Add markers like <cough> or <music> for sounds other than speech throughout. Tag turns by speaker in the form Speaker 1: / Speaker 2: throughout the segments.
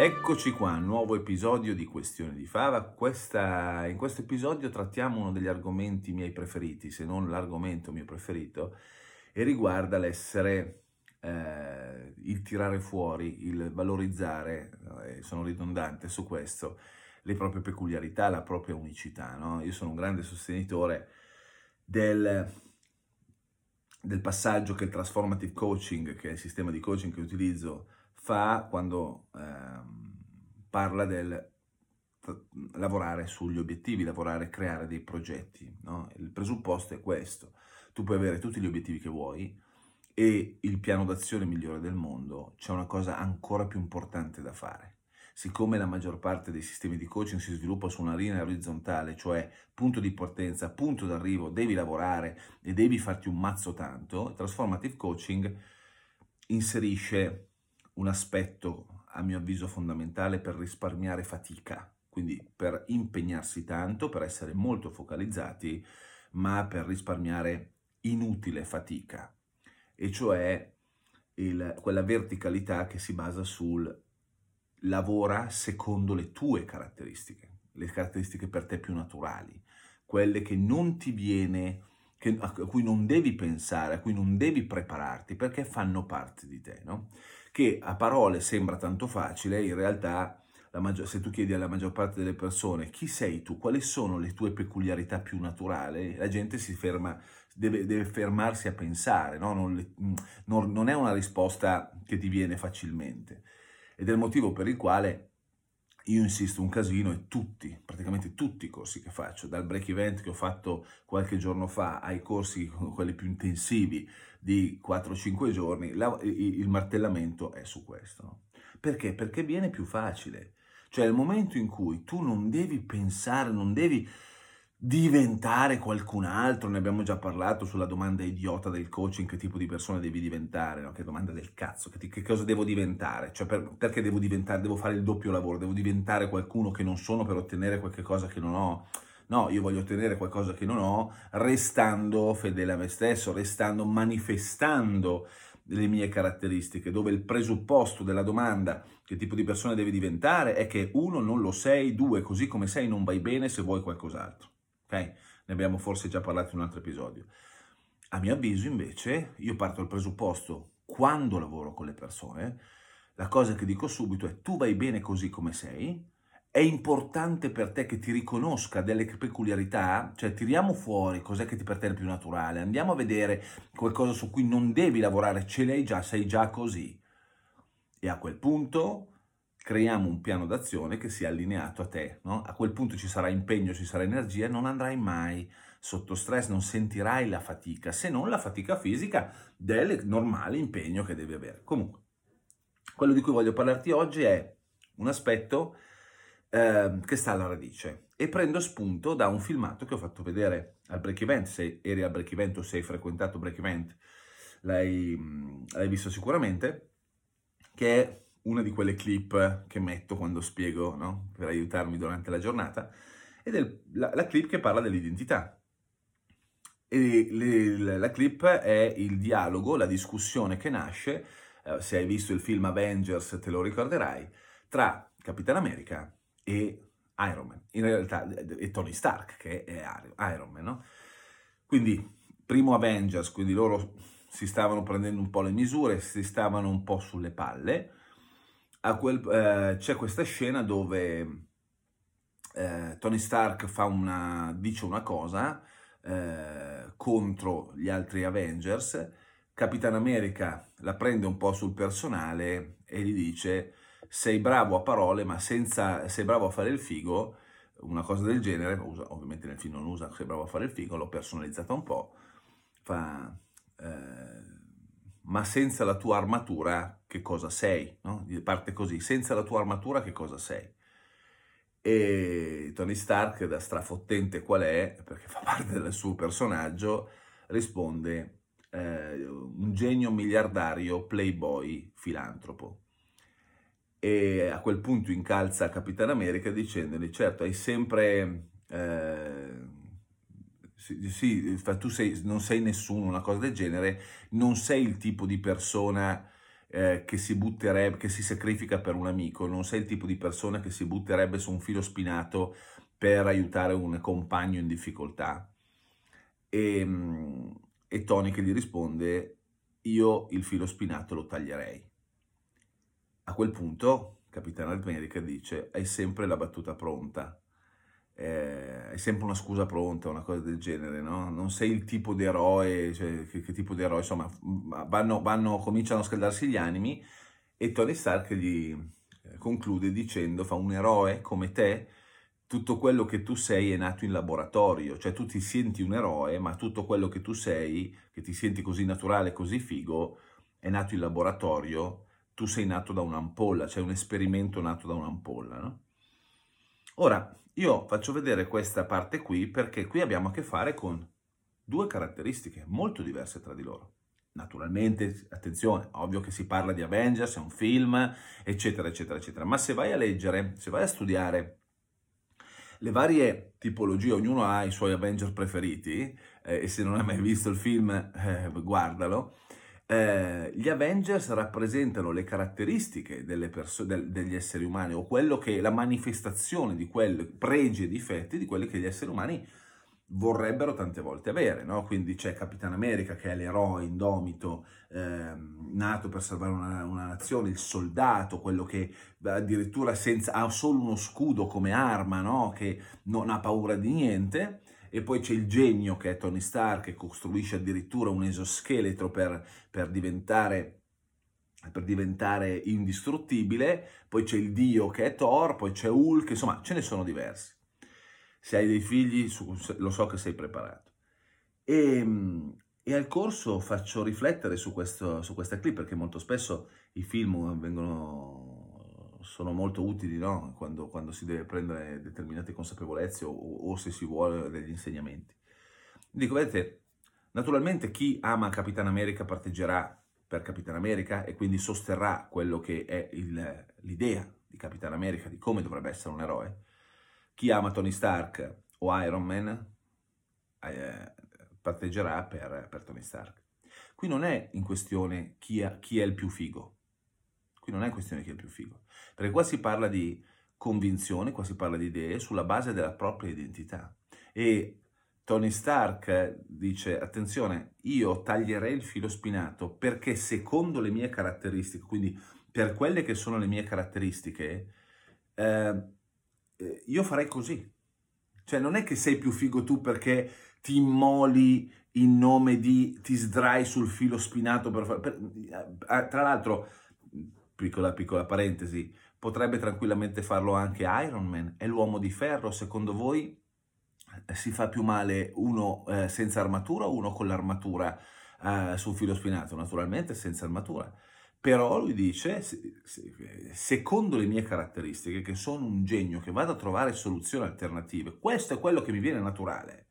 Speaker 1: Eccoci qua, nuovo episodio di Questione di Fava. Questa, in questo episodio trattiamo uno degli argomenti miei preferiti, se non l'argomento mio preferito, e riguarda l'essere, eh, il tirare fuori, il valorizzare, eh, sono ridondante su questo, le proprie peculiarità, la propria unicità. No? Io sono un grande sostenitore del, del passaggio che il transformative coaching, che è il sistema di coaching che utilizzo, fa quando ehm, parla del lavorare sugli obiettivi, lavorare, creare dei progetti. No? Il presupposto è questo. Tu puoi avere tutti gli obiettivi che vuoi e il piano d'azione migliore del mondo, c'è una cosa ancora più importante da fare. Siccome la maggior parte dei sistemi di coaching si sviluppa su una linea orizzontale, cioè punto di partenza, punto d'arrivo, devi lavorare e devi farti un mazzo tanto, transformative coaching inserisce un aspetto, a mio avviso, fondamentale per risparmiare fatica, quindi per impegnarsi tanto, per essere molto focalizzati, ma per risparmiare inutile fatica, e cioè il, quella verticalità che si basa sul lavora secondo le tue caratteristiche, le caratteristiche per te più naturali, quelle che non ti viene, che, a cui non devi pensare, a cui non devi prepararti, perché fanno parte di te, no? Che a parole sembra tanto facile, in realtà maggior, se tu chiedi alla maggior parte delle persone chi sei tu, quali sono le tue peculiarità più naturali, la gente si ferma, deve, deve fermarsi a pensare, no? non, le, non, non è una risposta che ti viene facilmente. Ed è il motivo per il quale io insisto un casino e tutti, praticamente tutti i corsi che faccio, dal break event che ho fatto qualche giorno fa ai corsi, quelli più intensivi, di 4-5 giorni, la, il martellamento è su questo. Perché? Perché viene più facile. Cioè il momento in cui tu non devi pensare, non devi diventare qualcun altro, ne abbiamo già parlato sulla domanda idiota del coaching, che tipo di persona devi diventare, no? che domanda del cazzo, che, ti, che cosa devo diventare, cioè per, perché devo diventare, devo fare il doppio lavoro, devo diventare qualcuno che non sono per ottenere qualche cosa che non ho, No, io voglio ottenere qualcosa che non ho, restando fedele a me stesso, restando, manifestando le mie caratteristiche, dove il presupposto della domanda che tipo di persona devi diventare è che uno non lo sei, due così come sei non vai bene se vuoi qualcos'altro. Ok? Ne abbiamo forse già parlato in un altro episodio. A mio avviso invece io parto dal presupposto quando lavoro con le persone, la cosa che dico subito è tu vai bene così come sei, è importante per te che ti riconosca delle peculiarità, cioè tiriamo fuori cos'è che per te è più naturale, andiamo a vedere qualcosa su cui non devi lavorare, ce l'hai già, sei già così. E a quel punto creiamo un piano d'azione che sia allineato a te, no? A quel punto ci sarà impegno, ci sarà energia non andrai mai sotto stress, non sentirai la fatica, se non la fatica fisica del normale impegno che devi avere. Comunque, quello di cui voglio parlarti oggi è un aspetto eh, che sta alla radice. E prendo spunto da un filmato che ho fatto vedere al break event, se eri al break event o se hai frequentato break event, l'hai, l'hai visto sicuramente, che è una di quelle clip che metto quando spiego, no? per aiutarmi durante la giornata, ed è la, la clip che parla dell'identità. E le, la clip è il dialogo, la discussione che nasce, eh, se hai visto il film Avengers te lo ricorderai, tra Capitan America e Iron Man, in realtà è Tony Stark che è Iron Man, no? Quindi, primo Avengers, quindi loro si stavano prendendo un po' le misure, si stavano un po' sulle palle. Quel, eh, c'è questa scena dove eh, Tony Stark una, dice una cosa eh, contro gli altri Avengers, Capitan America la prende un po' sul personale e gli dice sei bravo a parole, ma senza, sei bravo a fare il figo, una cosa del genere, usa, ovviamente nel film non usa sei bravo a fare il figo, l'ho personalizzata un po', fa, eh, ma senza la tua armatura che cosa sei? No? Parte così, senza la tua armatura che cosa sei? E Tony Stark, da strafottente qual è, perché fa <laughs> parte del suo personaggio, risponde eh, un genio miliardario, playboy, filantropo. E a quel punto incalza Capitan America dicendogli, certo, hai sempre... Eh, sì, sì, tu sei, non sei nessuno, una cosa del genere, non sei il tipo di persona eh, che si butterebbe, che si sacrifica per un amico, non sei il tipo di persona che si butterebbe su un filo spinato per aiutare un compagno in difficoltà. E, ehm, e Tony che gli risponde, io il filo spinato lo taglierei. A quel punto Capitano America dice, hai sempre la battuta pronta eh, è sempre una scusa pronta, una cosa del genere, no? Non sei il tipo di eroe, cioè, che, che, tipo di eroe, insomma, vanno, vanno, cominciano a scaldarsi gli animi e Tony Stark gli eh, conclude dicendo, fa un eroe come te, tutto quello che tu sei è nato in laboratorio, cioè tu ti senti un eroe, ma tutto quello che tu sei, che ti senti così naturale, così figo, è nato in laboratorio, tu sei nato da un'ampolla, cioè un esperimento nato da un'ampolla, no? Ora, io faccio vedere questa parte qui perché qui abbiamo a che fare con due caratteristiche molto diverse tra di loro. Naturalmente, attenzione, ovvio che si parla di Avengers, è un film, eccetera, eccetera, eccetera, ma se vai a leggere, se vai a studiare le varie tipologie, ognuno ha i suoi Avengers preferiti, eh, e se non hai mai visto il film, eh, guardalo, eh, gli Avengers rappresentano le caratteristiche perso- del- degli esseri umani o quello che la manifestazione di quelli pregi e difetti di quelli che gli esseri umani vorrebbero tante volte avere, no? Quindi c'è Capitan America che è l'eroe indomito, eh, nato per salvare una, una, nazione, il soldato, quello che addirittura senza, ha solo uno scudo come arma, no? Che non ha paura di niente e poi c'è il genio che è Tony Stark che costruisce addirittura un esoscheletro per, per, diventare, per diventare indistruttibile, poi c'è il dio che è Thor, poi c'è Hulk, insomma ce ne sono diversi. Se hai dei figli lo so che sei preparato. E, e al corso faccio riflettere su, questo, su questa clip perché molto spesso i film vengono sono molto utili no? quando, quando, si deve prendere determinate consapevolezze o, o, se si vuole degli insegnamenti. Dico, vedete, naturalmente chi ama Capitan America parteggerà per Capitan America e quindi sosterrà quello che è il, l'idea di Capitan America, di come dovrebbe essere un eroe. Chi ama Tony Stark o Iron Man eh, parteggerà per, per, Tony Stark. Qui non è in questione chi, ha, chi è il più figo, Qui non è questione chi è più figo, perché qua si parla di convinzione, qua si parla di idee sulla base della propria identità. E Tony Stark dice, attenzione, io taglierei il filo spinato perché secondo le mie caratteristiche, quindi per quelle che sono le mie caratteristiche, eh, eh io farei così. Cioè non è che sei più figo tu perché ti immoli in nome di, ti sdrai sul filo spinato per fare... Eh, tra l'altro piccola piccola parentesi, potrebbe tranquillamente farlo anche Iron Man, è l'uomo di ferro, secondo voi eh, si fa più male uno eh, senza armatura o uno con l'armatura eh, sul filo spinato? Naturalmente senza armatura. Però lui dice, secondo le mie caratteristiche, che sono un genio che vado a trovare soluzioni alternative, questo è quello che mi viene naturale.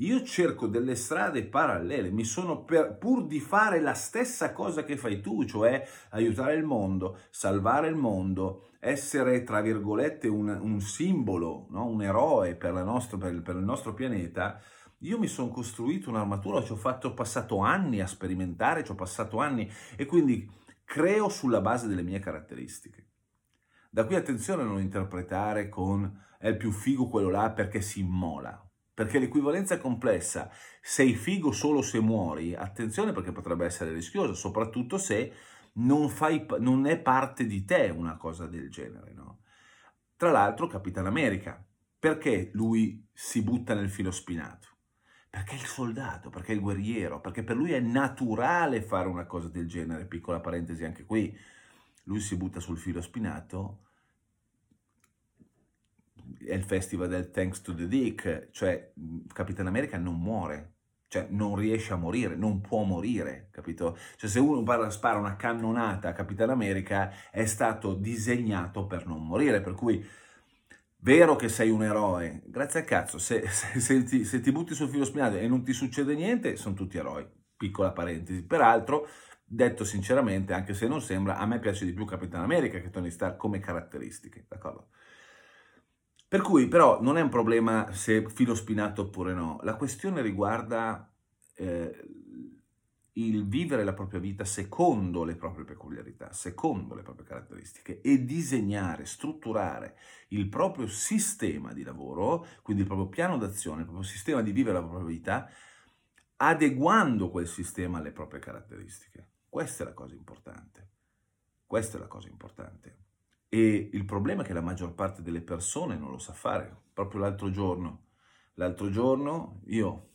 Speaker 1: Io cerco delle strade parallele, mi sono per, pur di fare la stessa cosa che fai tu, cioè aiutare il mondo, salvare il mondo, essere tra virgolette un, un simbolo, no? un eroe per, nostro, per, per, il nostro pianeta. Io mi sono costruito un'armatura, ci ho, fatto, ho passato anni a sperimentare, ci ho passato anni e quindi creo sulla base delle mie caratteristiche. Da qui attenzione a non interpretare con è il più figo quello là perché si immola perché l'equivalenza complessa. Sei figo solo se muori, attenzione perché potrebbe essere rischioso, soprattutto se non, fai, non è parte di te una cosa del genere. No? Tra l'altro, Capitan America, perché lui si butta nel filo spinato? Perché è il soldato, perché è il guerriero, perché per lui è naturale fare una cosa del genere. Piccola parentesi anche qui, lui si butta sul filo spinato è il festival del Thanks to the Dick, cioè Capitan America non muore, cioè non riesce a morire, non può morire, capito? Cioè se uno spara una cannonata a Capitan America è stato disegnato per non morire, per cui vero che sei un eroe, grazie al cazzo, se, <laughs> se, se, ti, se ti, butti sul filo spinato e non ti succede niente, sono tutti eroi, piccola parentesi. Peraltro, detto sinceramente, anche se non sembra, a me piace di più Capitan America che Tony Stark come caratteristiche, d'accordo? Per cui però non è un problema se filo spinato oppure no, la questione riguarda eh, il vivere la propria vita secondo le proprie peculiarità, secondo le proprie caratteristiche e disegnare, strutturare il proprio sistema di lavoro, quindi il proprio piano d'azione, il proprio sistema di vivere la propria vita, adeguando quel sistema alle proprie caratteristiche. Questa è la cosa importante. Questa è la cosa importante. E il problema è che la maggior parte delle persone non lo sa fare. Proprio l'altro giorno, l'altro giorno io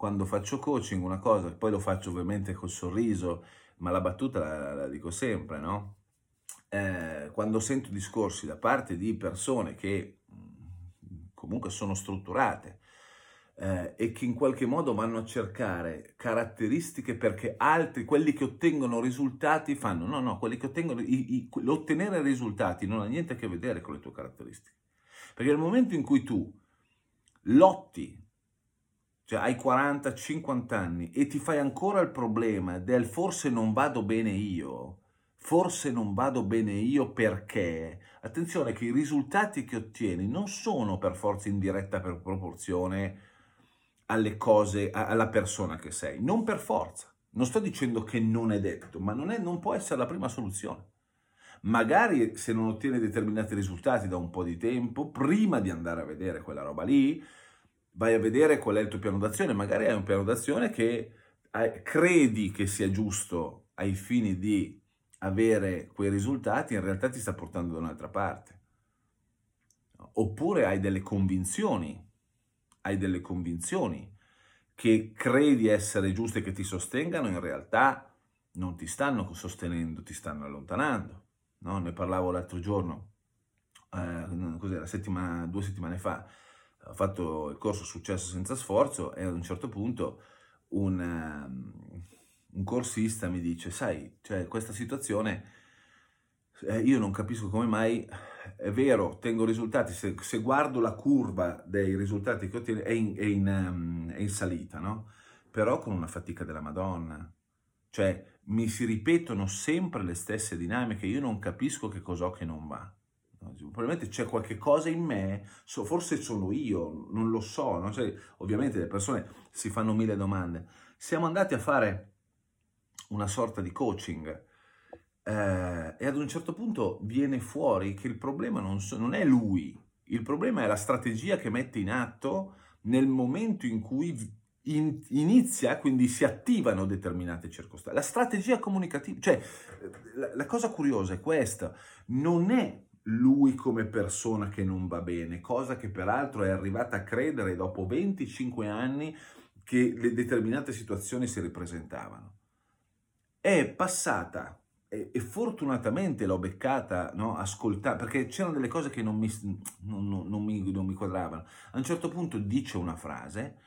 Speaker 1: quando faccio coaching una cosa, poi lo faccio ovviamente col sorriso, ma la battuta la, la dico sempre, no? Eh, quando sento discorsi da parte di persone che mm, comunque sono strutturate eh, e che in qualche modo vanno a cercare caratteristiche perché altri, quelli che ottengono risultati, fanno no, no, quelli che ottengono, i, i, l'ottenere risultati non ha niente a che vedere con le tue caratteristiche. Perché nel momento in cui tu lotti, cioè hai 40-50 anni e ti fai ancora il problema del forse non vado bene io, forse non vado bene io perché, attenzione che i risultati che ottieni non sono per forza in diretta per proporzione alle cose, alla persona che sei, non per forza. Non sto dicendo che non è detto, ma non, è, non può essere la prima soluzione. Magari se non ottieni determinati risultati da un po' di tempo, prima di andare a vedere quella roba lì, vai a vedere qual è il tuo piano d'azione. Magari hai un piano d'azione che credi che sia giusto ai fini di avere quei risultati, in realtà ti sta portando da un'altra parte. Oppure hai delle convinzioni hai delle convinzioni che credi essere giuste che ti sostengano, in realtà non ti stanno sostenendo, ti stanno allontanando. No? Ne parlavo l'altro giorno, eh, settimana, due settimane fa, ho fatto il corso Successo senza sforzo e ad un certo punto un, um, un corsista mi dice, sai, cioè, questa situazione, eh, io non capisco come mai è vero, ottengo risultati, se, se, guardo la curva dei risultati che ottengo è in, è in, um, è in salita, no? Però con una fatica della Madonna. Cioè, mi si ripetono sempre le stesse dinamiche, io non capisco che cos'ho che non va. Probabilmente c'è qualche cosa in me, so, forse sono io, non lo so. No? Cioè, ovviamente le persone si fanno mille domande. Siamo andati a fare una sorta di coaching eh, e ad un certo punto viene fuori che il problema non, so, non è lui, il problema è la strategia che mette in atto nel momento in cui in, inizia, quindi si attivano determinate circostanze. La strategia comunicativa, cioè la, la cosa curiosa è questa, non è lui come persona che non va bene, cosa che peraltro è arrivata a credere dopo 25 anni che le determinate situazioni si ripresentavano. È passata e, e fortunatamente l'ho beccata, no, ascoltare, perché c'erano delle cose che non mi, non, non, mi, non mi quadravano. A un certo punto dice una frase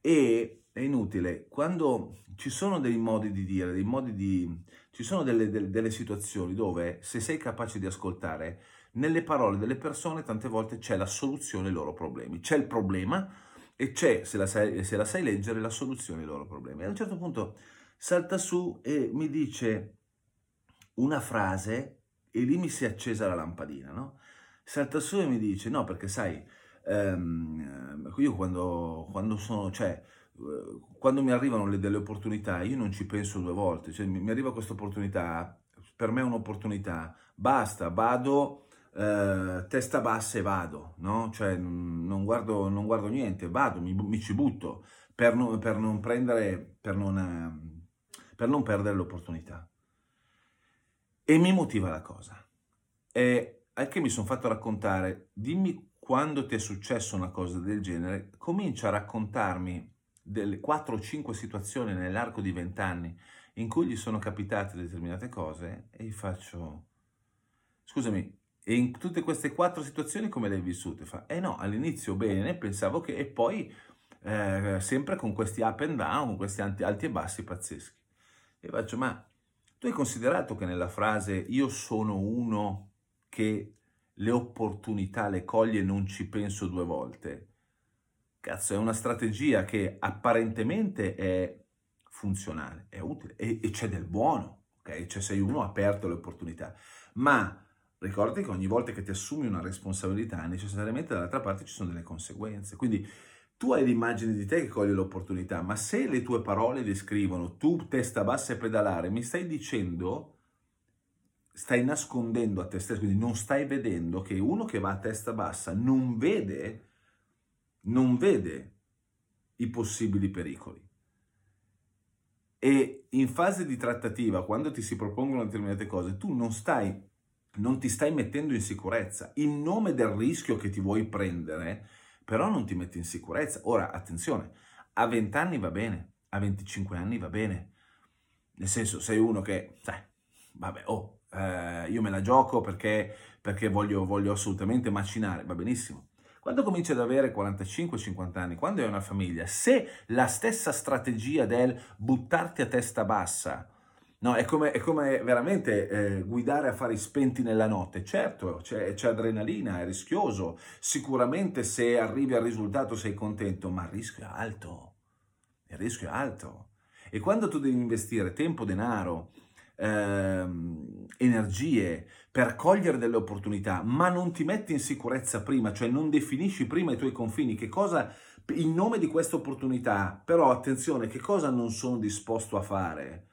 Speaker 1: e è inutile, quando ci sono dei modi di dire, dei modi di... ci sono delle, delle, delle situazioni dove se sei capace di ascoltare, nelle parole delle persone tante volte c'è la soluzione ai loro problemi. C'è il problema e c'è, se la sai, se la sai leggere, la soluzione ai loro problemi. E a un certo punto salta su e mi dice una frase e lì mi si è accesa la lampadina, no? Salta su e mi dice, no, perché sai, ehm, io quando, quando sono, cioè, eh, quando mi arrivano le, delle opportunità, io non ci penso due volte, cioè mi, mi arriva questa opportunità, per me è un'opportunità, basta, vado, eh, testa bassa e vado, no? Cioè non guardo, non guardo niente, vado, mi, mi ci butto per non, per non prendere, per non, per non perdere l'opportunità. E mi motiva la cosa. E anche mi sono fatto raccontare, dimmi quando ti è successo una cosa del genere, comincia a raccontarmi delle 4 o 5 situazioni nell'arco di 20 anni in cui gli sono capitate determinate cose e gli faccio, scusami, e in tutte queste quattro situazioni come le hai vissute? Fa, eh no, all'inizio bene, pensavo che, e poi eh, sempre con questi up and down, con questi alti e bassi pazzeschi. E faccio, ma tu hai considerato che nella frase io sono uno che le opportunità le coglie e non ci penso due volte? Cazzo, è una strategia che apparentemente è funzionale, è utile e, e c'è del buono, ok? Cioè sei uno aperto alle opportunità, ma ricordi che ogni volta che ti assumi una responsabilità necessariamente dall'altra parte ci sono delle conseguenze, quindi tu hai l'immagine di te che coglie l'opportunità, ma se le tue parole descrivono tu testa bassa e pedalare, mi stai dicendo, stai nascondendo a te stesso, quindi non stai vedendo che uno che va a testa bassa non vede, non vede i possibili pericoli. E in fase di trattativa, quando ti si propongono determinate cose, tu non stai, non ti stai mettendo in sicurezza. In nome del rischio che ti vuoi prendere, però non ti metti in sicurezza. Ora, attenzione, a 20 anni va bene, a 25 anni va bene. Nel senso, sei uno che, sai, vabbè, oh, eh, io me la gioco perché, perché voglio, voglio assolutamente macinare, va benissimo. Quando cominci ad avere 45-50 anni, quando hai una famiglia, se la stessa strategia del buttarti a testa bassa No, è come, è come veramente eh, guidare a fari spenti nella notte. Certo, c'è, c'è, adrenalina, è rischioso. Sicuramente se arrivi al risultato sei contento, ma il rischio è alto. Il rischio è alto. E quando tu devi investire tempo, denaro, ehm, energie per cogliere delle opportunità, ma non ti metti in sicurezza prima, cioè non definisci prima i tuoi confini, che cosa, in nome di questa opportunità, però attenzione, che cosa non sono disposto a fare?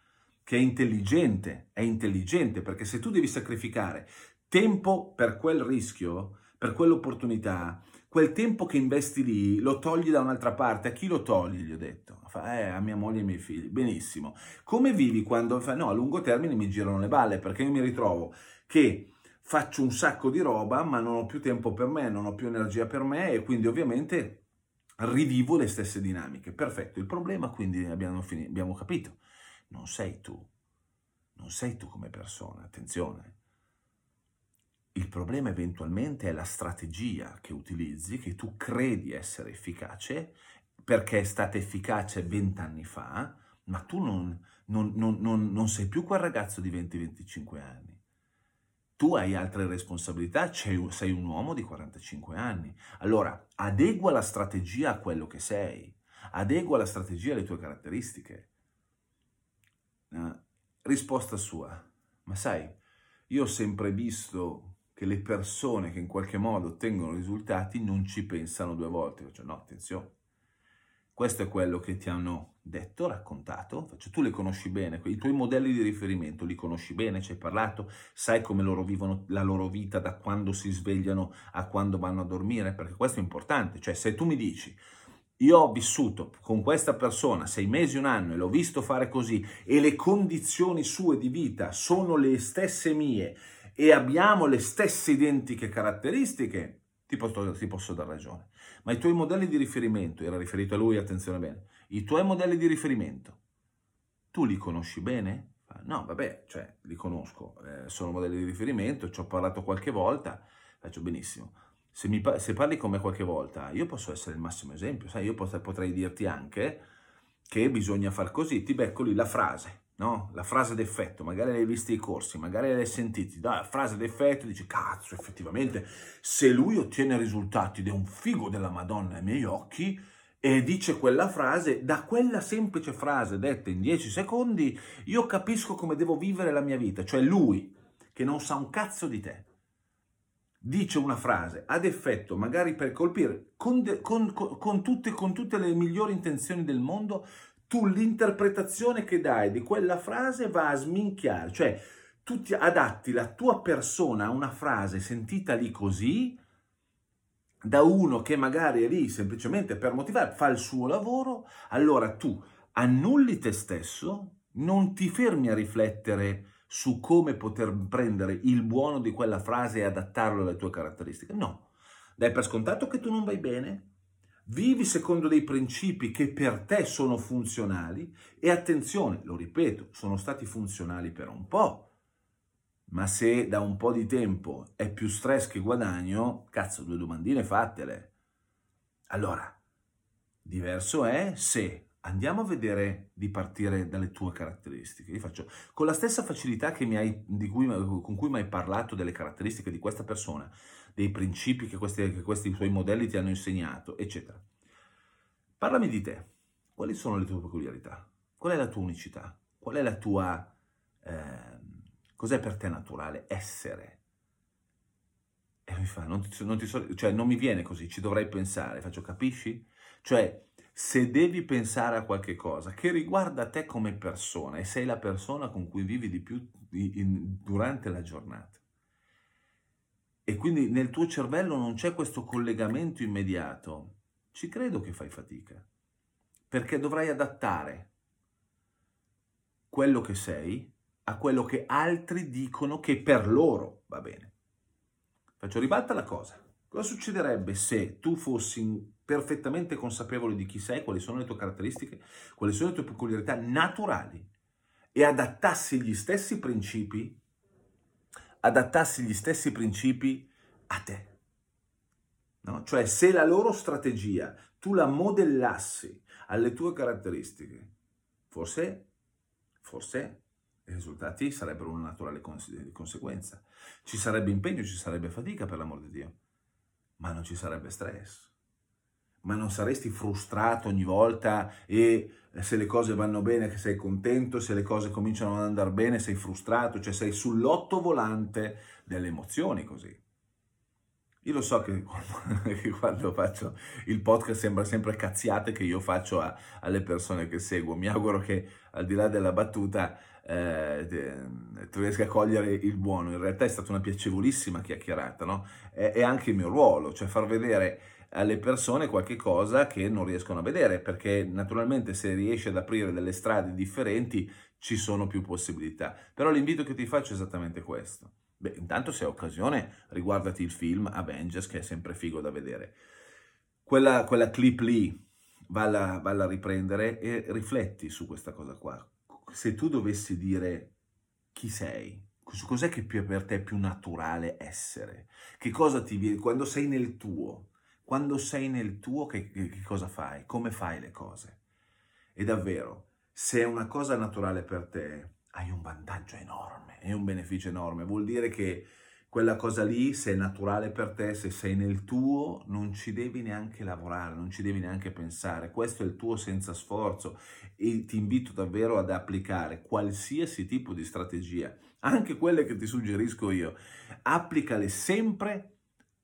Speaker 1: Che è intelligente, è intelligente perché se tu devi sacrificare tempo per quel rischio, per quell'opportunità, quel tempo che investi lì lo togli da un'altra parte, a chi lo togli? Gli ho detto, fa, eh, a mia moglie e ai miei figli, benissimo. Come vivi quando fa, no, a lungo termine mi girano le balle perché io mi ritrovo che faccio un sacco di roba ma non ho più tempo per me, non ho più energia per me e quindi ovviamente rivivo le stesse dinamiche. Perfetto, il problema quindi abbiamo, finito, abbiamo capito non sei tu, non sei tu come persona, attenzione. Il problema eventualmente è la strategia che utilizzi, che tu credi essere efficace, perché è stata efficace vent'anni fa, ma tu non, non, non, non, sei più quel ragazzo di 20-25 anni. Tu hai altre responsabilità, sei un uomo di 45 anni. Allora, adegua la strategia a quello che sei, adegua la strategia alle tue caratteristiche. Risposta sua, ma sai, io ho sempre visto che le persone che in qualche modo ottengono risultati non ci pensano due volte. Faccio, no, attenzione. Questo è quello che ti hanno detto, raccontato. Faccio, tu li conosci bene, i tuoi modelli di riferimento li conosci bene, ci hai parlato, sai come loro vivono la loro vita da quando si svegliano a quando vanno a dormire, perché questo è importante. Cioè, se tu mi dici, io ho vissuto con questa persona sei mesi, un anno e l'ho visto fare così e le condizioni sue di vita sono le stesse mie e abbiamo le stesse identiche caratteristiche, ti posso, ti posso dar ragione. Ma i tuoi modelli di riferimento, era riferito a lui, attenzione bene, i tuoi modelli di riferimento, tu li conosci bene? No, vabbè, cioè li conosco, eh, sono modelli di riferimento, ci ho parlato qualche volta, faccio benissimo se, mi, se, parli con me qualche volta, io posso essere il massimo esempio, sai, io potrei, potrei dirti anche che bisogna far così, ti becco lì la frase, no? La frase d'effetto, magari l'hai vista i corsi, magari l'hai sentita, dai, la frase d'effetto, dici, cazzo, effettivamente, se lui ottiene risultati ed è un figo della Madonna ai miei occhi, e dice quella frase, da quella semplice frase detta in 10 secondi, io capisco come devo vivere la mia vita, cioè lui, che non sa un cazzo di te, dice una frase ad effetto, magari per colpire, con, de, con, con, tutte, con tutte le migliori intenzioni del mondo, tu l'interpretazione che dai di quella frase va a sminchiare, cioè tu ti adatti la tua persona a una frase sentita lì così, da uno che magari è lì semplicemente per motivare, fa il suo lavoro, allora tu annulli te stesso, non ti fermi a riflettere su come poter prendere il buono di quella frase e adattarlo alle tue caratteristiche. No, dai per scontato che tu non vai bene, vivi secondo dei principi che per te sono funzionali e attenzione, lo ripeto, sono stati funzionali per un po'. Ma se da un po' di tempo è più stress che guadagno, cazzo, due domandine fatele. Allora, Diverso è se andiamo a vedere di partire dalle tue caratteristiche. Io faccio con la stessa facilità hai, cui, con cui mi hai parlato delle caratteristiche di questa persona, dei principi che questi, che questi tuoi modelli ti hanno insegnato, eccetera. Parlami di te. Quali sono le tue peculiarità? Qual è la tua unicità? Qual è la tua... Eh, cos'è per te naturale essere? E mi fa, non, ti, non, ti so, cioè, non mi viene così, ci dovrei pensare. Faccio, capisci? Cioè, se devi pensare a qualche cosa che riguarda te come persona e sei la persona con cui vivi di più in, durante la giornata, e quindi nel tuo cervello non c'è questo collegamento immediato, ci credo che fai fatica, perché dovrai adattare quello che sei a quello che altri dicono che per loro va bene. Faccio ribalta la cosa. Cosa succederebbe se tu fossi perfettamente consapevole di chi sei, quali sono le tue caratteristiche, quali sono le tue peculiarità naturali e adattassi gli stessi principi, adattassi gli stessi principi a te? No? Cioè se la loro strategia tu la modellassi alle tue caratteristiche, forse, forse i risultati sarebbero una naturale conseguenza. Ci sarebbe impegno, ci sarebbe fatica per l'amor di Dio ma non ci sarebbe stress. Ma non saresti frustrato ogni volta e se le cose vanno bene che sei contento, se le cose cominciano ad andare bene sei frustrato, cioè sei sull'otto volante delle emozioni così. Io lo so <laughs> che quando, faccio il podcast sembra sempre cazziate che io faccio a, alle persone che seguo. Mi auguro che al di là della battuta eh, tu riesci a cogliere il buono. In realtà è stata una piacevolissima chiacchierata, no? È, è anche il mio ruolo, cioè far vedere alle persone qualche cosa che non riescono a vedere, perché naturalmente se riesci ad aprire delle strade differenti ci sono più possibilità. Però l'invito che ti faccio è esattamente questo. Beh, intanto se hai occasione, riguardati il film Avengers, che è sempre figo da vedere. Quella, quella clip lì, valla, valla a riprendere e rifletti su questa cosa qua se tu dovessi dire chi sei, cos'è che per te è più naturale essere? Che cosa ti viene quando sei nel tuo? Quando sei nel tuo, che, che cosa fai? Come fai le cose? E davvero, se è una cosa naturale per te, hai un vantaggio enorme, è un beneficio enorme. Vuol dire che quella cosa lì, se è naturale per te, se sei nel tuo, non ci devi neanche lavorare, non ci devi neanche pensare. Questo è il tuo senza sforzo e ti invito davvero ad applicare qualsiasi tipo di strategia, anche quelle che ti suggerisco io. Applicale sempre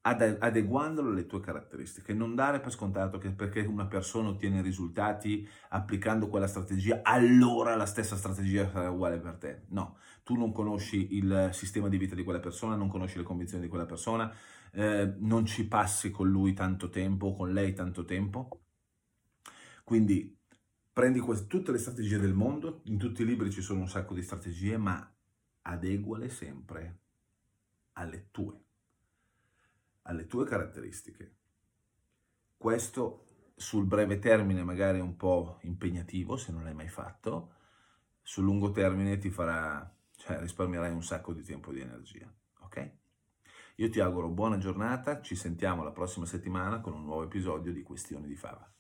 Speaker 1: adeguandolo alle tue caratteristiche, non dare per scontato che perché una persona ottiene risultati applicando quella strategia, allora la stessa strategia sarà uguale per te. No, tu non conosci il sistema di vita di quella persona, non conosci le convinzioni di quella persona, eh, non ci passi con lui tanto tempo, con lei tanto tempo. Quindi prendi queste, tutte le strategie del mondo, in tutti i libri ci sono un sacco di strategie, ma adeguale sempre alle tue alle tue caratteristiche. Questo sul breve termine magari è un po' impegnativo se non l'hai mai fatto, sul lungo termine ti farà, cioè risparmierai un sacco di tempo e di energia, ok? Io ti auguro buona giornata, ci sentiamo la prossima settimana con un nuovo episodio di Questioni di Fava.